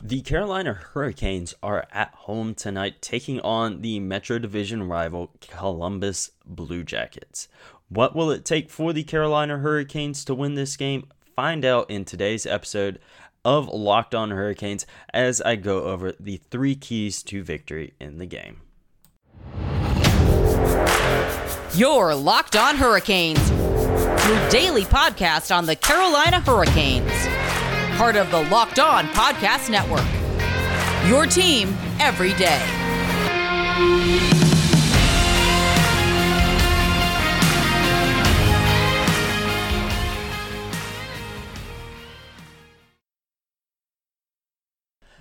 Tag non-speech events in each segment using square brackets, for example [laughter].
The Carolina Hurricanes are at home tonight taking on the Metro Division rival Columbus Blue Jackets. What will it take for the Carolina Hurricanes to win this game? Find out in today's episode of Locked On Hurricanes as I go over the three keys to victory in the game. Your Locked On Hurricanes, your daily podcast on the Carolina Hurricanes part of the Locked On Podcast Network. Your team every day.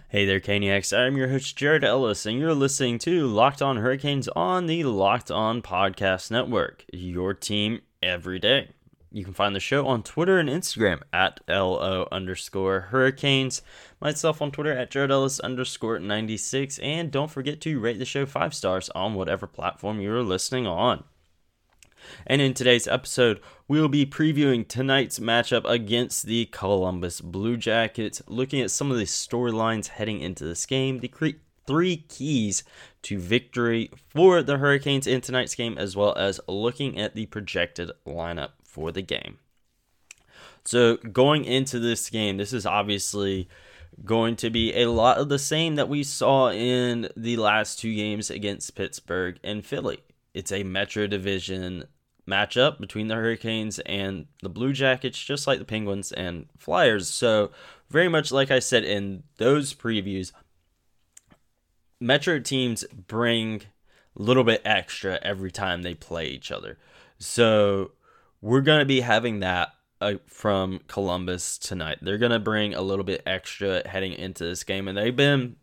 Hey there, Caniacs. I'm your host, Jared Ellis, and you're listening to Locked On Hurricanes on the Locked On Podcast Network. Your team every day. You can find the show on Twitter and Instagram at LO underscore hurricanes. Myself on Twitter at Jared Ellis underscore 96. And don't forget to rate the show five stars on whatever platform you're listening on. And in today's episode, we'll be previewing tonight's matchup against the Columbus Blue Jackets, looking at some of the storylines heading into this game, the cre- three keys to victory for the Hurricanes in tonight's game, as well as looking at the projected lineup for the game. So, going into this game, this is obviously going to be a lot of the same that we saw in the last two games against Pittsburgh and Philly. It's a Metro Division matchup between the Hurricanes and the Blue Jackets, just like the Penguins and Flyers. So, very much like I said in those previews, Metro teams bring a little bit extra every time they play each other. So, we're going to be having that uh, from Columbus tonight. They're going to bring a little bit extra heading into this game, and they've been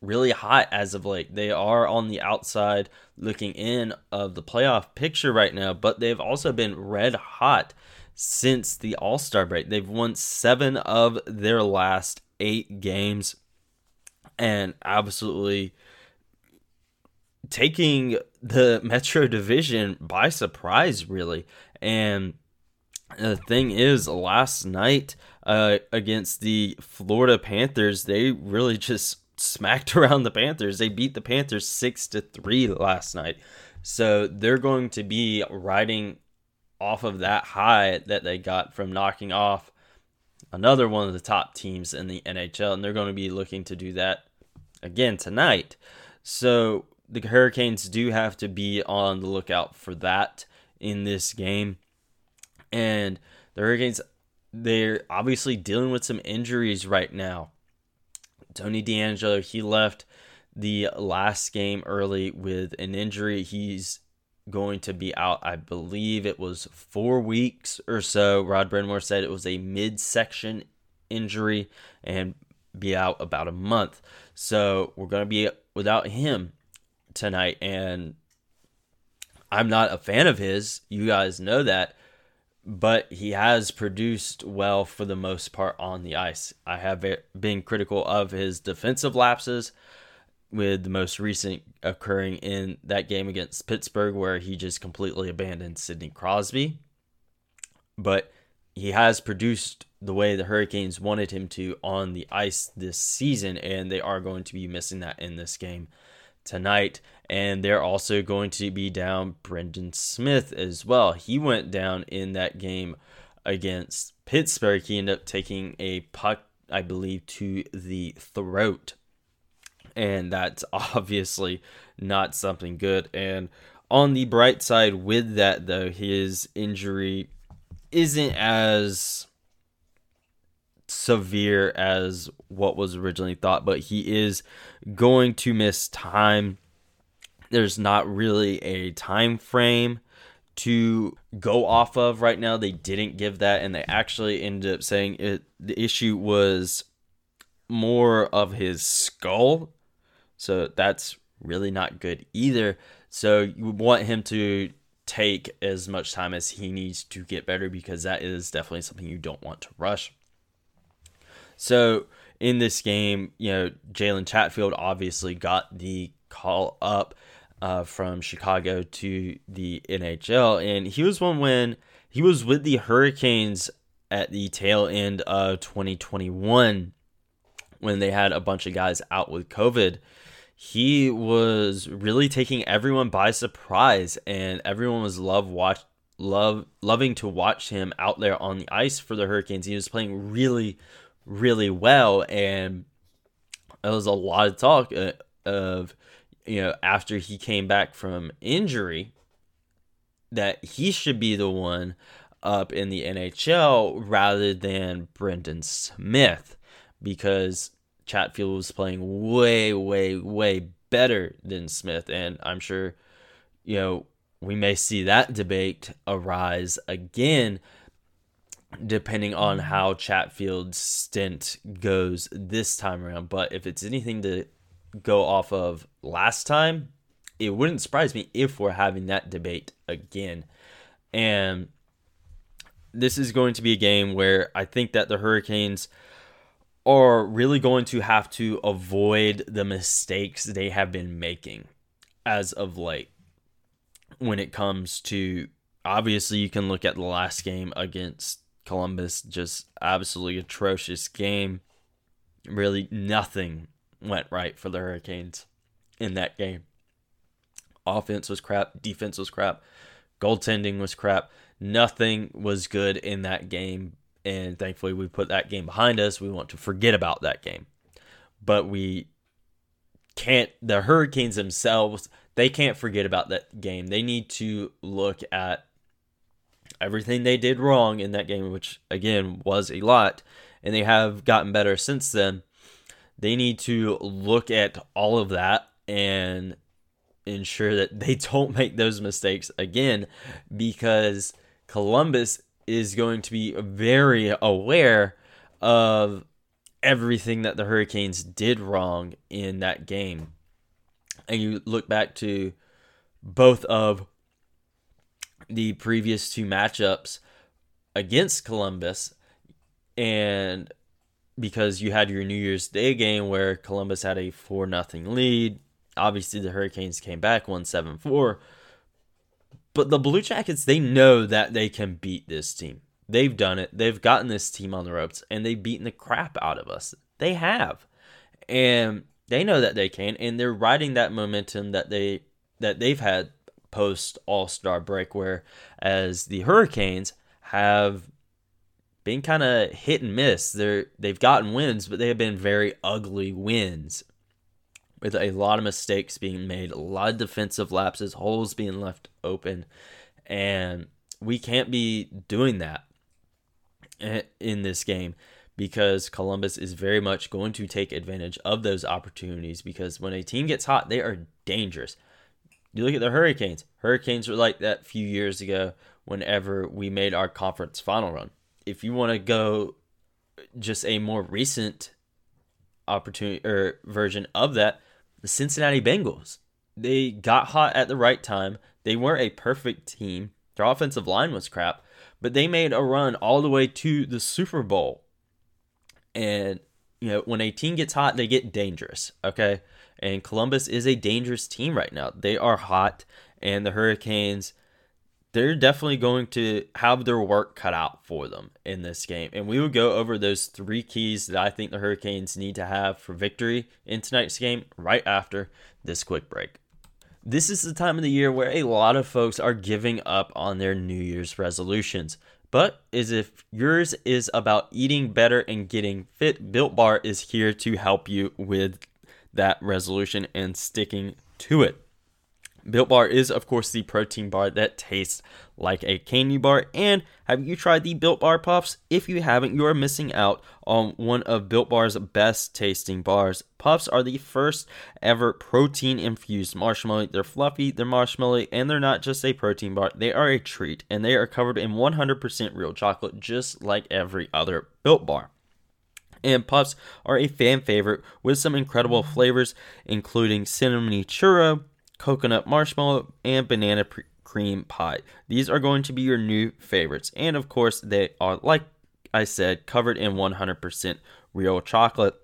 really hot as of late. They are on the outside looking in of the playoff picture right now, but they've also been red hot since the All Star break. They've won seven of their last eight games and absolutely taking the [laughs] Metro Division by surprise, really. And the thing is, last night uh, against the Florida Panthers, they really just [laughs] smacked around the Panthers. They beat the Panthers six to three last night. So they're going to be riding off of that high that they got from knocking off another one of the top teams in the NHL, and they're going to be looking to do that again tonight. So the Hurricanes do have to be on the lookout for that in this game. And the Hurricanes, they're obviously dealing with some injuries right now. Tony DeAngelo, he left the last game early with an injury. He's going to be out, I believe it was four weeks or so. Rod Brind'Amour said it was a midsection injury and be out about a month. So we're going to be without him tonight. And I'm not a fan of his. You guys know that. But he has produced well for the most part on the ice. I have been critical of his defensive lapses, with the most recent occurring in that game against Pittsburgh, where he just completely abandoned Sidney Crosby. But he has produced the way the Hurricanes wanted him to on the ice this season, and they are going to be missing that in this game tonight. And they're also going to be down Brendan Smith as well. He went down in that game against Pittsburgh. He ended up taking a puck, I believe, to the throat. And that's [laughs] obviously not something good. And on the bright side, with that, though, his injury isn't as severe as what was originally thought, but he is going to miss time. There's not really a time frame to go off of right now. They didn't give that, and they actually ended up saying it. The issue was more of his skull, so that's really not good either. So you want him to take as much time as he needs to get better because that is definitely something you don't want to rush. So in this game, you know, Jalen Chatfield obviously got the call up uh, from Chicago to the NHL, and he was one when he was with the Hurricanes at the tail end of 2021 when they had a bunch of guys out with COVID, he was really taking everyone by surprise, and everyone was love watch love loving to watch him out there on the ice for the Hurricanes. He was playing really, really well, and there was a lot of talk uh, of you know after he came back from injury that he should be the one up in the NHL rather than Brendan Smith because Chatfield was playing way, way, way better than Smith. And I'm sure, you know, we may see that debate arise again depending on how Chatfield's stint goes this time around. But if it's anything to go off of last time, it wouldn't surprise me if we're having that debate again. And this is going to be a game where I think that the Hurricanes are really going to have to avoid the mistakes they have been making as of late when it comes to obviously you can look at the last game against Columbus just absolutely atrocious game really nothing went right for the Hurricanes in that game offense was crap defense was crap goaltending was crap nothing was good in that game and thankfully we put that game behind us. We want to forget about that game. But we can't the Hurricanes themselves, they can't forget about that game. They need to look at everything they did wrong in that game, which again was a lot, and they have gotten better since then. They need to look at all of that and ensure that they [laughs] don't make those mistakes again because Columbus is going to be very aware of everything that the Hurricanes did wrong in that game. And you look back to both of the previous two matchups against Columbus and because you had your New Year's Day game where Columbus had a 4 nothing lead. Obviously the Hurricanes came back 1-7-4 but the Blue Jackets, they know that they can beat this team. They've done it. They've gotten this team on the ropes and they've beaten the crap out of us. They have. And they know that they can and they're riding that momentum that they that they've had post All-Star break where as the Hurricanes have been kind of hit and miss. They're they've gotten wins, but they have been very ugly wins with a lot of mistakes being made, a lot of defensive lapses, holes being left open, and we can't be doing that eh, in this game because Columbus is very much going to take advantage of those opportunities because when a team gets hot, they are dangerous. You look at the Hurricanes. Hurricanes were like that a few years ago whenever we made our conference final run. If you want to go just a more recent opportunity or version of that, the Cincinnati Bengals. They got hot at the right time. They weren't a perfect team. Their offensive line was crap, but they made a run all the way to the Super Bowl. And you know, when a team gets hot, they get dangerous, okay? And Columbus is a dangerous team right now. They are hot and the Hurricanes they're definitely going to have their work cut out for them in this game. And we will go over those three keys that I think the Hurricanes need to have for victory in tonight's game right after this quick break. This is the time of the year where a lot of folks are giving up on their New Year's resolutions. But as if yours is about eating better and getting fit, Built Bar is here to help you with that resolution and sticking to it. Built Bar is, of course, the protein bar that tastes like a candy bar. And have you tried the Built Bar Puffs? If you haven't, you are missing out on one of Built Bar's best tasting bars. Puffs are the first ever protein infused marshmallow. They're fluffy, they're marshmallow, and they're not just a protein bar, they are a treat. And they are covered in 100% real chocolate, just like every other Built Bar and puffs are a fan favorite with some incredible flavors, including cinnamon churro, coconut marshmallow, and banana cream pie. These are going to be your new favorites. And of course, they are, like I said, covered in 100% real chocolate.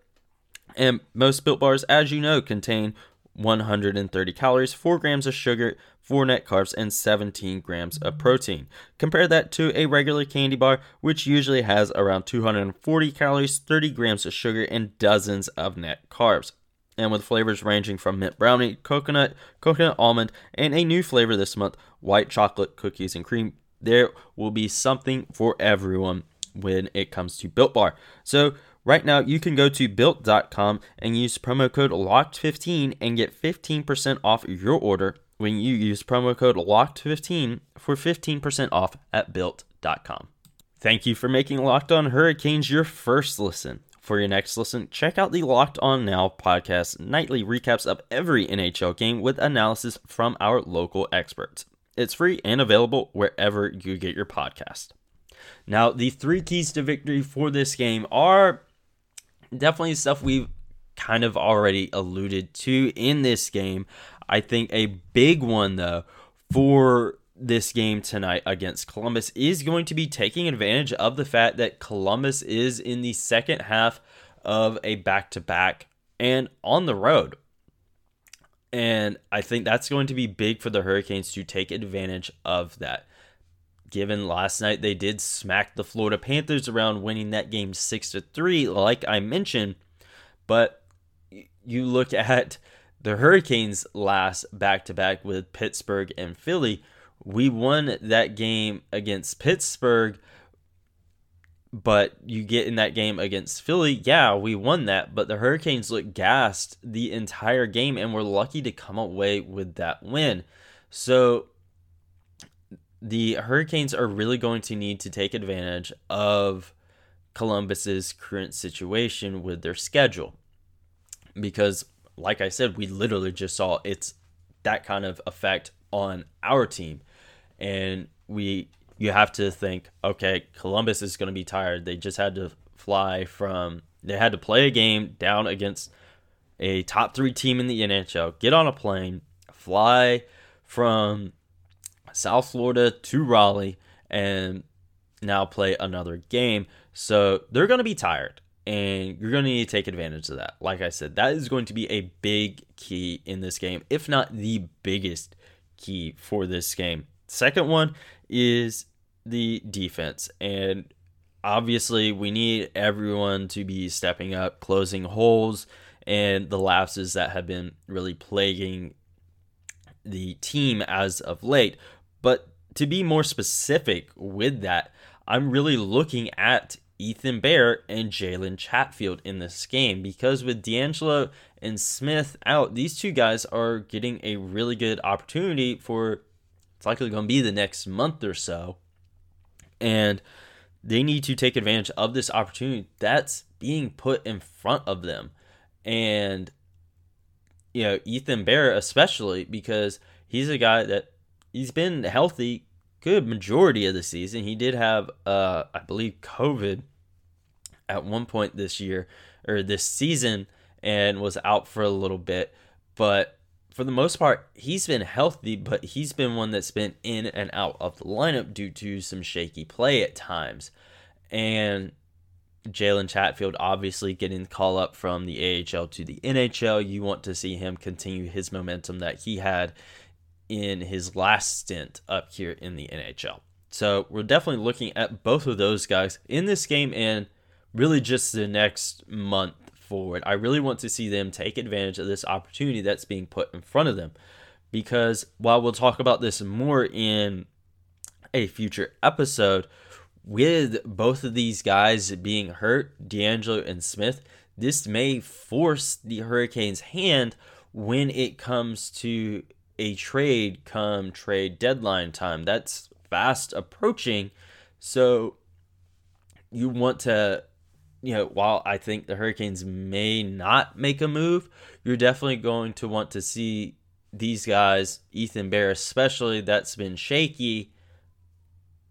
And most built bars, as you know, contain 130 calories, 4 grams of sugar, 4 net carbs, and 17 grams of protein. Compare that to a regular candy bar, which usually has around 240 calories, 30 grams of sugar, and dozens of net carbs. And with flavors ranging from mint brownie, coconut, coconut almond, and a new flavor this month, white chocolate cookies and cream, there will be something for everyone when it comes to Built Bar. So Right now, you can go to built.com and use promo code LOCKED15 and get 15% off your order when you use promo code LOCKED15 for 15% off at built.com. Thank you for making Locked On Hurricanes your first listen. For your next listen, check out the Locked On Now podcast nightly recaps of every NHL game with analysis from our local experts. It's free and available wherever you get your podcast. Now, the three keys to victory for this game are definitely stuff we've kind of already alluded to in this game. I think a big one, though, for this game tonight against Columbus is going to be taking advantage of the fact that Columbus is in the second half of a back to back and on the road. And I think that's going to be big for the Hurricanes to take advantage of that. Given last night they did smack the Florida Panthers around winning that game 6 to 3 like I mentioned, but you look at the Hurricanes last back to back with Pittsburgh and Philly, we won that game against Pittsburgh but you get in that game against Philly, yeah, we won that, but the Hurricanes looked gassed the entire game and we're lucky to come away with that win. So the Hurricanes are really going to need to take advantage of Columbus's current situation with their schedule. Because like I said, we literally just saw it's that kind of effect on our team. And we you have to think, okay, Columbus is going to be tired. They just had to fly from they had to play a game down against a top 3 team in the NHL, get on a plane, fly from South Florida to Raleigh and now play another game. So they're going to be tired and you're going to need to take advantage of that. Like I said, that is going to be a big key in this game, if not the biggest key for this game. Second one is the defense. And obviously, we need everyone to be stepping up, closing holes, and the lapses that have been really plaguing the team as of late. But to be more specific with that, I'm really looking at Ethan Bear and Jalen Chatfield in this game because with DeAngelo and Smith out, these two guys are getting a really good opportunity for it's likely going to be the next month or so. And they need to take advantage of this opportunity that's being put in front of them. And, you know, Ethan Bear, especially because he's a guy that he's been healthy good majority of the season. He did have, uh, I believe, COVID at one point this year or this season and was out for a little bit. But for the most part, he's been healthy, but he's been one that's been in and out of the lineup due to some shaky play at times. And Jalen Chatfield obviously getting the call up from the AHL to the NHL. You want to see him continue his momentum that he had in his last stint up here in the NHL. So we're definitely looking at both of those guys in this game and really just the next month forward. I really want to see them take advantage of this opportunity that's being put in front of them. Because while we'll talk about this more in a future episode, with both of these guys being hurt, DeAngelo and Smith, this may force the Hurricanes' hand when it comes to a trade come trade deadline time. That's fast approaching. So you want to, you know, while I think the Hurricanes may not make a move, you're definitely going to want to see these guys, Ethan Bear especially, that's been shaky,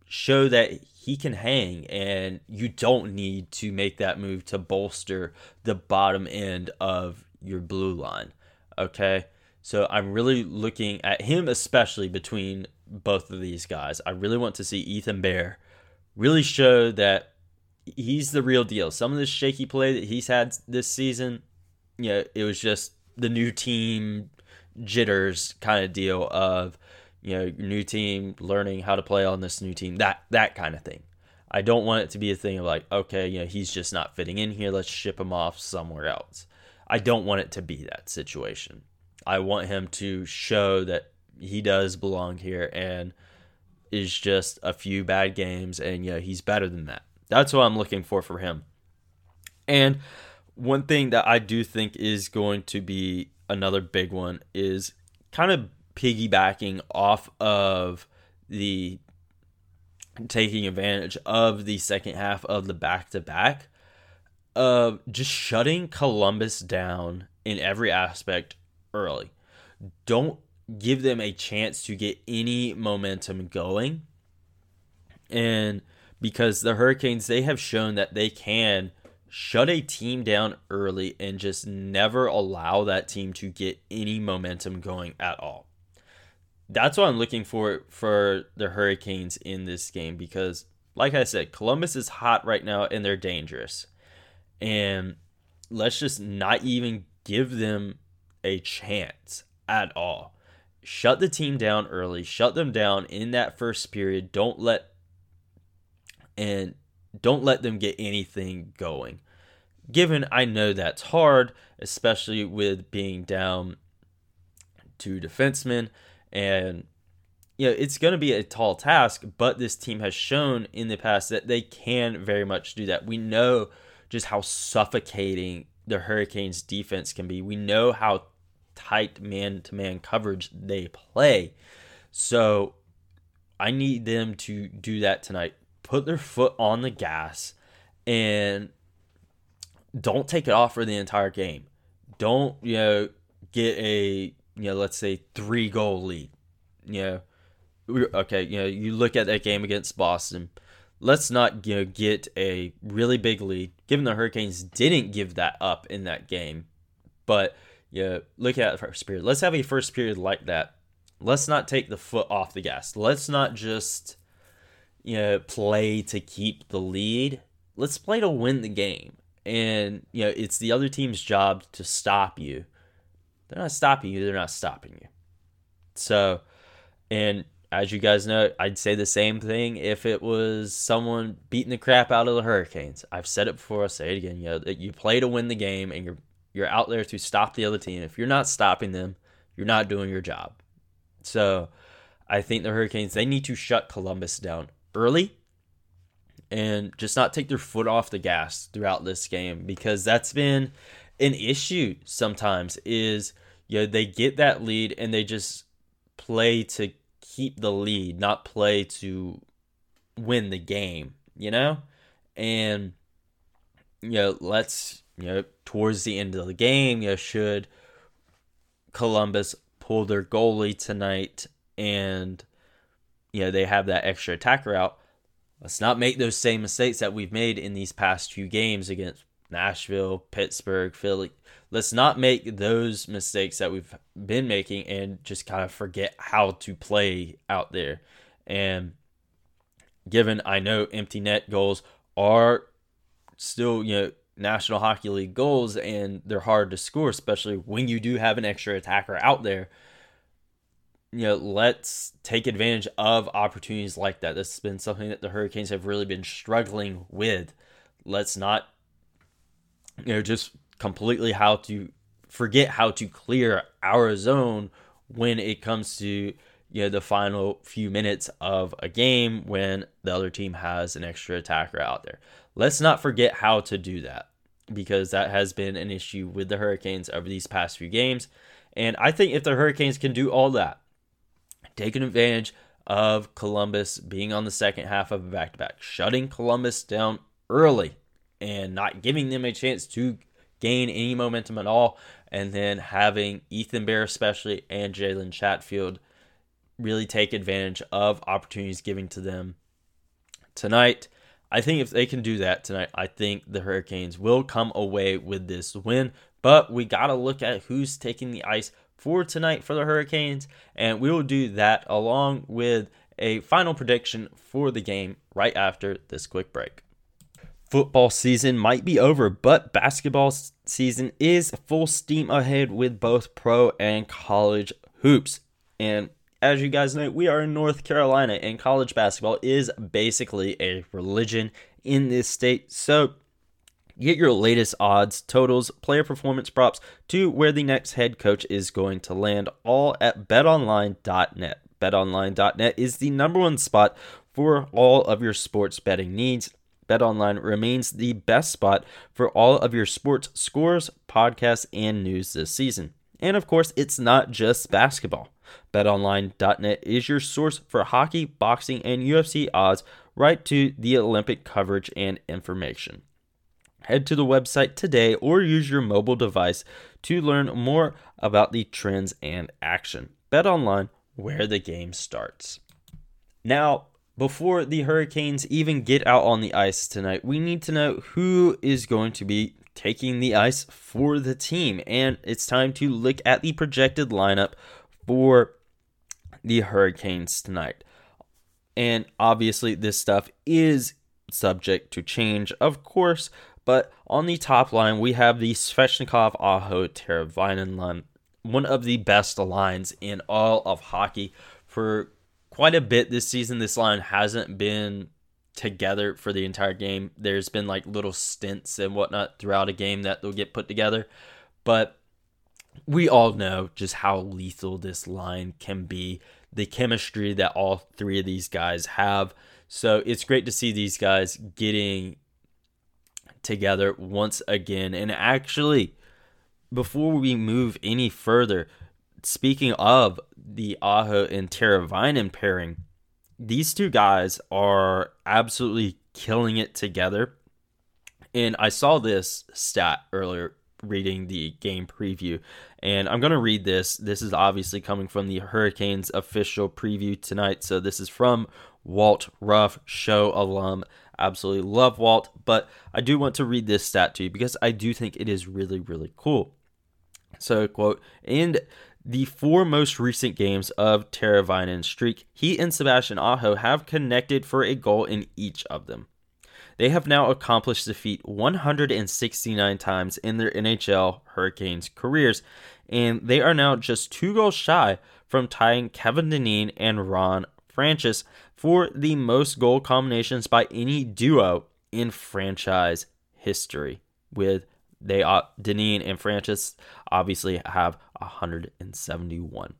show that he can hang and you don't need to make that move to bolster the bottom end of your blue line. Okay? So I'm really looking at him, especially between both of these guys. I really want to see Ethan Bear really show that he's the real deal. Some of the shaky play that he's had this season, you know, it was just the new team jitters kind of deal of you know new team learning how to play on this new team that that kind of thing. I don't want it to be a thing of like okay you know he's just not fitting in here let's ship him off somewhere else. I don't want it to be that situation. I want him to show that he does belong here and is just a few bad games and yeah he's better than that. That's what I'm looking for for him. And one thing that I do think is going to be another big one is kind of piggybacking off of the taking advantage of the second half of the back to back of just shutting Columbus down in every aspect early. Don't give them a chance to get any momentum going. And because the Hurricanes, they have shown that they can shut a team down early and just never allow that team to get any momentum going at all. That's what I'm looking for for the Hurricanes in this game because like I said, Columbus is hot right now and they're dangerous. And let's just not even give them a chance at all. Shut the team down early, shut them down in that first period. Don't let and don't let them get anything going. Given I know that's hard, especially with being down two defensemen, and you know, it's going to be a tall task, but this team has shown in the past that they can very much do that. We know just how suffocating the Hurricanes defense can be. We know how tight man to man coverage they play. So I need them to do that tonight put their foot on the gas and don't take it off for the entire game. Don't, you know, get a, you know, let's say three goal lead. You know, okay, you know, you look at that game against Boston. Let's not, you know, get a really big lead. Given the Hurricanes didn't give that up in that game, but you know, look at the first period. Let's have a first period like that. Let's not take the foot off the gas. Let's not just you know, play to keep the lead. Let's play to win the game. And, you know, it's the other team's job to stop you. They're not stopping you, they're not stopping you. So, and as you guys know, I'd say the same thing if it was someone beating the crap out of the Hurricanes. I've said it before, I'll say it again. You know, you play to win the game and you're you're out there to stop the other team. If you're not stopping them, you're not doing your job. So, I think the Hurricanes they need to shut Columbus down early and just not take their foot off the gas throughout this game because that's been an issue sometimes is you know they get that lead and they just play to keep the lead not play to win the game you know? And you know let's you know towards the end of the game you know should columbus pull their goalie tonight and you know, they have that extra attacker out. Let's not make those same mistakes that we've made in these past few games against Nashville, Pittsburgh, Philly. Let's not make those mistakes that we've been making and just kind of forget how to play out there. And given I know empty net goals are still, you know, National Hockey League goals and they're hard to score, especially when you do have an extra attacker out there you know, let's take advantage of opportunities like that. This has been something that the Hurricanes have really been struggling with. Let's not, you know, just completely how to forget how to clear our zone when it comes to you know the final few minutes of a game when the other team has an extra attacker out there. Let's not forget how to do that because that has been an issue with the Hurricanes over these past few games. And I think if the Hurricanes can do all that, taking advantage of Columbus being on the second half of a back to back, shutting Columbus down early and not giving them a chance to gain any momentum at all. And then having Ethan Bear, especially, and Jalen Chatfield really take advantage of opportunities given to them tonight. I think if they can do that tonight, I think the Hurricanes will come away with this win. But we got to look at who's taking the ice for tonight for the Hurricanes, and we will do that along with a final prediction for the game right after this quick break. football season might be over, but basketball season is full steam ahead with both pro and college hoops. And as you guys know, we are in North Carolina, and college basketball is basically a religion in this state. So, get your latest odds, totals, player performance props to where the next head coach is going to land, all at betonline.net. BetOnline.net is the number one spot for all of your sports betting needs. BetOnline remains the best spot for all of your sports scores, podcasts, and news this season. And of course, it's not just basketball. BetOnline.net is your source for hockey, boxing, and UFC odds, right to the Olympic coverage and information. Head to the website today or use your mobile device to learn more about the trends and action. BetOnline, where the game starts. Now, before the Hurricanes even get out on the ice tonight, we need to know who is going to be taking the ice for the team. And it's time to look at the projected lineup for the Hurricanes tonight. And obviously, this stuff is subject to change, of course. But on the top line, we have the Svechnikov Aho Teravainen line, one of the best lines in all of hockey for quite a bit this season. This line hasn't been together for the entire game. There's been like little stints and whatnot throughout a game that they'll get put together. But we all know just how lethal this line can be, the chemistry that all three of these guys have. So it's great to see these guys getting together once again. And actually, before we move any further, speaking of the Aho and Teravainen pairing, these two guys are absolutely killing it together. And I saw this stat earlier reading the game preview, and I'm going to read this. This is obviously coming from the Hurricanes official preview tonight. So this is from Walt Ruff, show alum. Absolutely love Walt, but I do want to read this stat to you because I do think it is really, really cool. So, quote, and the four most recent games of Teravainen's streak, he and Sebastian Aho have connected for a goal in each of them. They have now accomplished the feat 169 times in their NHL Hurricanes careers, and they are now just two goals shy from tying Kevin Dineen and Ron Francis for the most goal combinations by any duo in franchise history, with they uh, Dineen and Francis obviously have 171.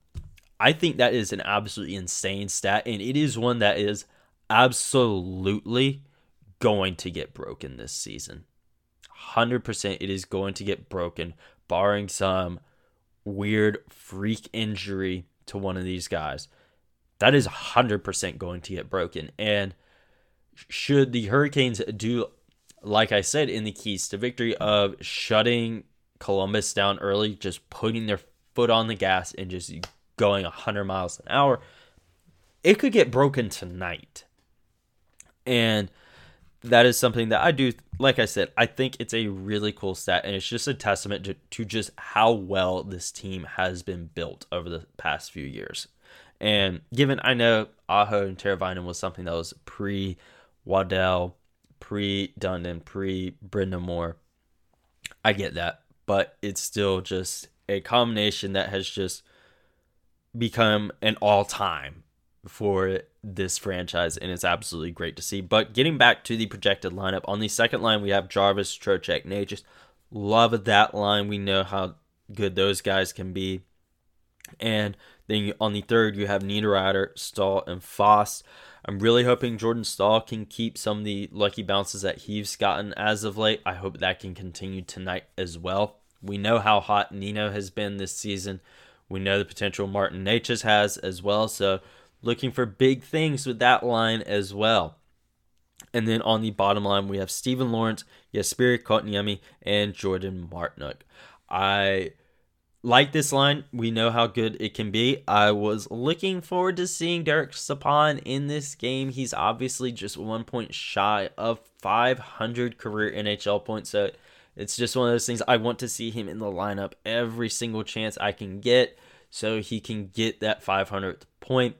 I think that is an absolutely insane stat, and it is one that is absolutely going to get broken this season. 100% it is going to get broken, barring some weird freak injury to one of these guys. That is 100% going to get broken. And should the Hurricanes do like I said in the keys to victory of shutting Columbus down early, just putting their foot on the gas and just going 100 miles an hour, it could get broken tonight. And that is something that I do, like I said, I think it's a really cool stat. And it's just a testament to, to just how well this team has been built over the past few years. And given I know Aho and Teravainen was something that was pre Waddell, pre Dundon, pre Brind'Amour. I get that, but it's still just a combination that has just become an all time for this franchise, and it's absolutely great to see. But getting back to the projected lineup, on the second line, we have Jarvis, Trocheck, Nate. Just love that line. We know how good those guys can be. And then on the third, you have Niederreiter, Staal, and Fast. I'm really hoping Jordan Staal can keep some of the lucky bounces that he's gotten as of late. I hope that can continue tonight as well. We know how hot Nino has been this season. We know the potential Martin Necas has as well. So looking for big things with that line as well. And then on the bottom line, we have Steven Lorentz, Jesperi Kotkaniemi, and Jordan Martinook. I like this line. We know how good it can be. I was looking forward to seeing Derek Stepan in this game. He's obviously just one point shy of 500 career NHL points. So it's just one of those things. I want to see him in the lineup every single chance I can get so he can get that 500th point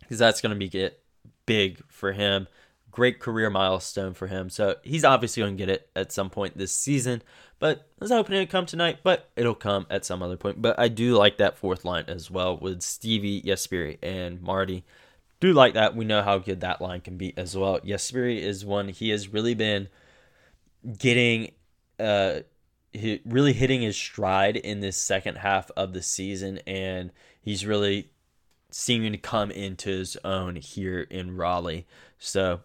because that's going to be get big for him. great career milestone for him. So he's obviously going to get it at some point this season. But I was hoping it would come tonight, but it'll come at some other point. But I do like that fourth line as well with Stevie, Jesperi, and Marty. Do like that. We know how good that line can be as well. Jesperi is one he has really been getting uh really hitting his stride in this second half of the season and he's really seeming to come into his own here in Raleigh. So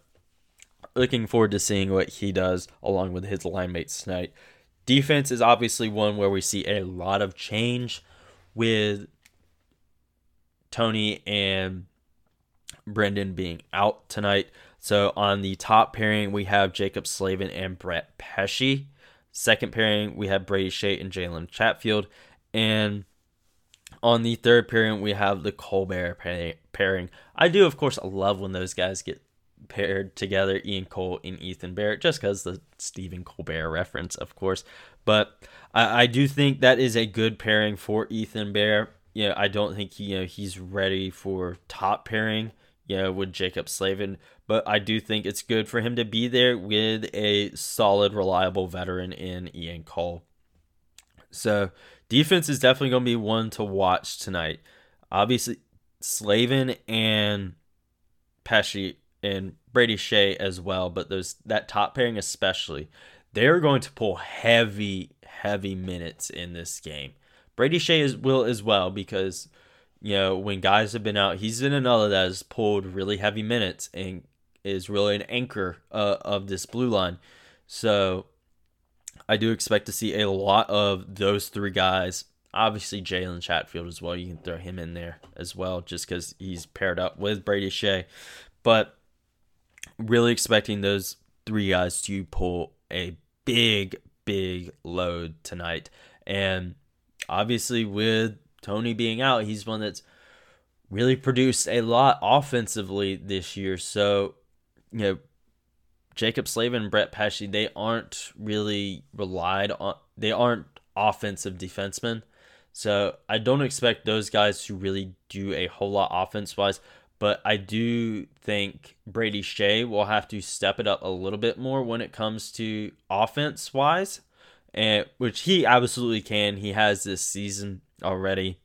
looking forward to seeing what he does along with his line mates tonight. Defense is obviously one where we see a lot of change with Tony and Brendan being out tonight. So on the top pairing, we have Jaccob Slavin and Brett Pesce. Second pairing, we have Brady Skjei and Jalen Chatfield. And on the third pairing, we have the Colbert pairing. I do, of course, love when those guys get paired together, Ian Cole and Ethan Bear, just because the Stephen Colbert reference, of course. But I, I, do think that is a good pairing for Ethan Bear. You know, I don't think he, you know he's ready for top pairing, you know, with Jaccob Slavin, but I do think it's good for him to be there with a solid, reliable veteran in Ian Cole. So defense is definitely going to be one to watch tonight. Obviously, Slavin and Pesce and Brady Skjei as well, but those that top pairing especially, they're going to pull heavy, heavy minutes in this game. Brady Skjei is, will as well because you know when guys have been out, he's been another that has pulled really heavy minutes and is really an anchor uh, of this blue line. So I do expect to see a lot of those three guys. Obviously, Jalen Chatfield as well. You can throw him in there as well, just because he's paired up with Brady Skjei. But really expecting those three guys to pull a big, big load tonight. And obviously, with Tony being out, he's one that's really produced a lot offensively this year. So, you know, Jaccob Slavin and Brett Pesce, they aren't really relied on, they aren't offensive defensemen. So I don't expect those guys to really do a whole lot offense wise. But I do think Brady Skjei will have to step it up a little bit more when it comes to offense wise, and which he absolutely can. He has this season already.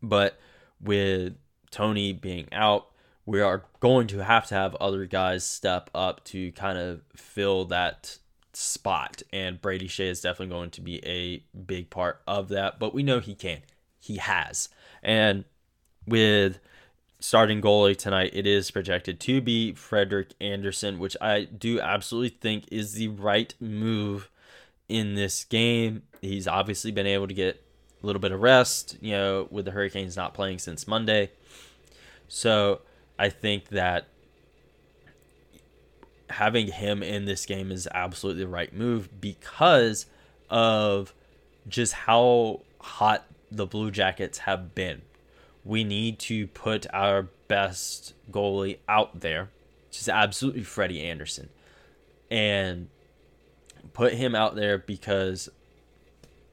But with Tony being out, we are going to have to have other guys step up to kind of fill that spot. And Brady Skjei is definitely going to be a big part of that. But we know he can. He has. And with starting goalie tonight, it is projected to be Frederik Andersen, which I do absolutely think is the right move in this game. He's obviously been able to get a little bit of rest, you know, with the Hurricanes not playing since Monday. So I think that having him in this game is absolutely the right move because of just how hot the Blue Jackets have been we need to put our best goalie out there, which is absolutely Freddie Andersen, and put him out there because,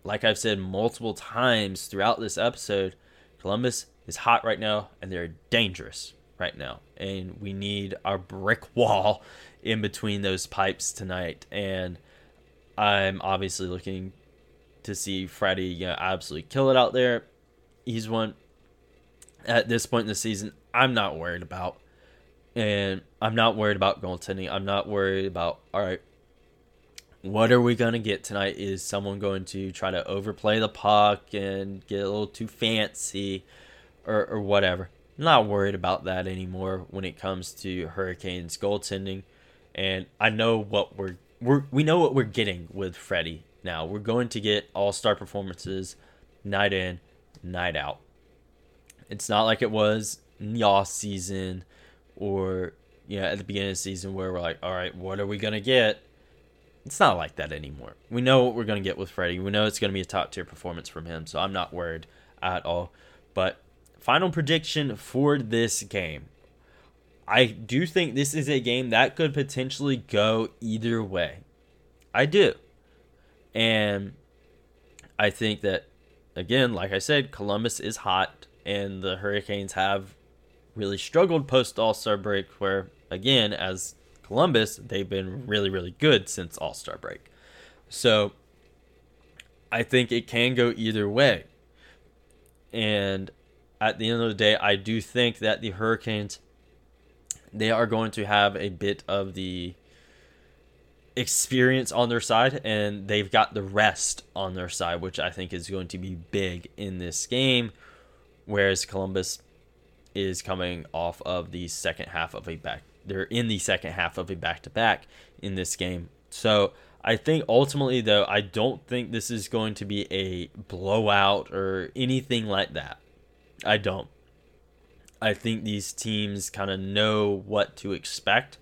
like I've said multiple times throughout this episode, Columbus is hot right now and they're dangerous right now. And we need our brick [laughs] wall in between those pipes tonight. And I'm obviously looking to see Freddie you know, absolutely kill it out there. He's one at this point in the season, I'm not worried about. And I'm not worried about goaltending. I'm not worried about, all right, what are we going to get tonight? Is someone going to try to overplay the puck and get a little too fancy or, or whatever? I'm not worried about that anymore when it comes to Hurricanes goaltending. And I know what we're, we're we know what we're getting with Freddie now. We're going to get all star performances night in, night out. It's not like it was in off season or you know at the beginning of the season where we're like, all right, what are we gonna get? It's not like that anymore. We know what we're gonna get with Freddie. We know it's gonna be a top tier performance from him, so I'm not worried at all. But final prediction for this game. I do think this is a game that could potentially go either way. I do. And I think that again, like I said, Columbus is hot and the Hurricanes have really struggled post All Star break, where again, as Columbus, they've been really, really good since All Star break. So I think it can go either way. And at the end of the day, I do think that the Hurricanes they are going to have a bit of the experience on their side and they've got the rest on their side, which I think is going to be big in this game. Whereas Columbus is coming off of the second half of a back. They're in the second half of a back to back in this game. So I think ultimately, though, I don't think this is going to be a blowout or anything like that. I don't. I think these teams kind of know what to expect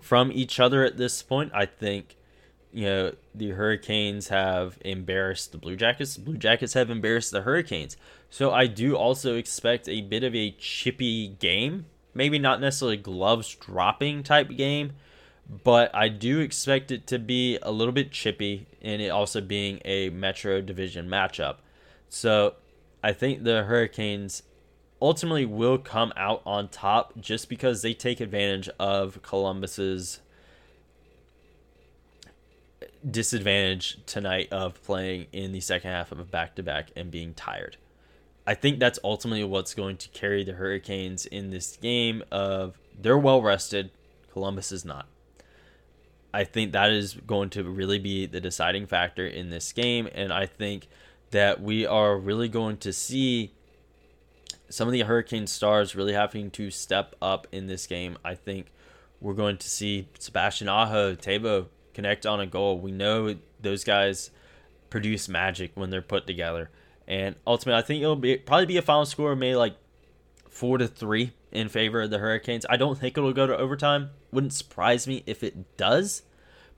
from each other at this point. I think, you know, the Hurricanes have embarrassed the Blue Jackets. The Blue Jackets have embarrassed the Hurricanes. So I do also expect a bit of a chippy game. Maybe not necessarily gloves dropping type game, but I do expect it to be a little bit chippy and it also being a Metro Division matchup. So I think the Hurricanes ultimately will come out on top just because they take advantage of Columbus's disadvantage tonight of playing in the second half of a back to back and being tired. I think that's ultimately what's going to carry the Hurricanes in this game of they're well rested, Columbus is not. I think that is going to really be the deciding factor in this game and I think that we are really going to see some of the Hurricane stars really having to step up in this game. I think we're going to see Sebastian Aho, Teuvo connect on a goal. We know those guys produce magic when they're put together. And ultimately, I think it'll be probably be a final score, maybe like four to three in favor of the Hurricanes. I don't think it'll go to overtime. Wouldn't surprise me if it does,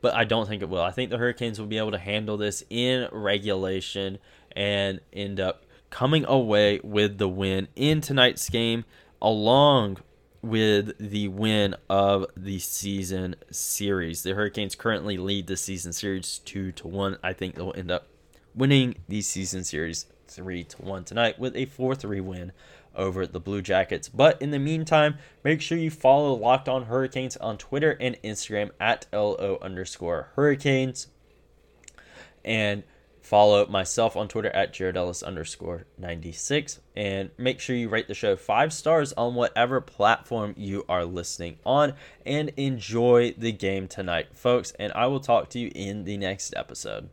but I don't think it will. I think the Hurricanes will be able to handle this in regulation and end up coming away with the win in tonight's game, along with the win of the season series. The Hurricanes currently lead the season series two to one. I think they'll end up winning the season series three to one tonight with a four three win over the Blue Jackets. But in the meantime, make sure you follow Locked On Hurricanes on Twitter and Instagram at LO underscore Hurricanes. And Follow myself on Twitter at Jared Ellis underscore 96. And make sure you rate the show five stars on whatever platform you are listening on. And enjoy the game tonight, folks. And I will talk to you in the next episode.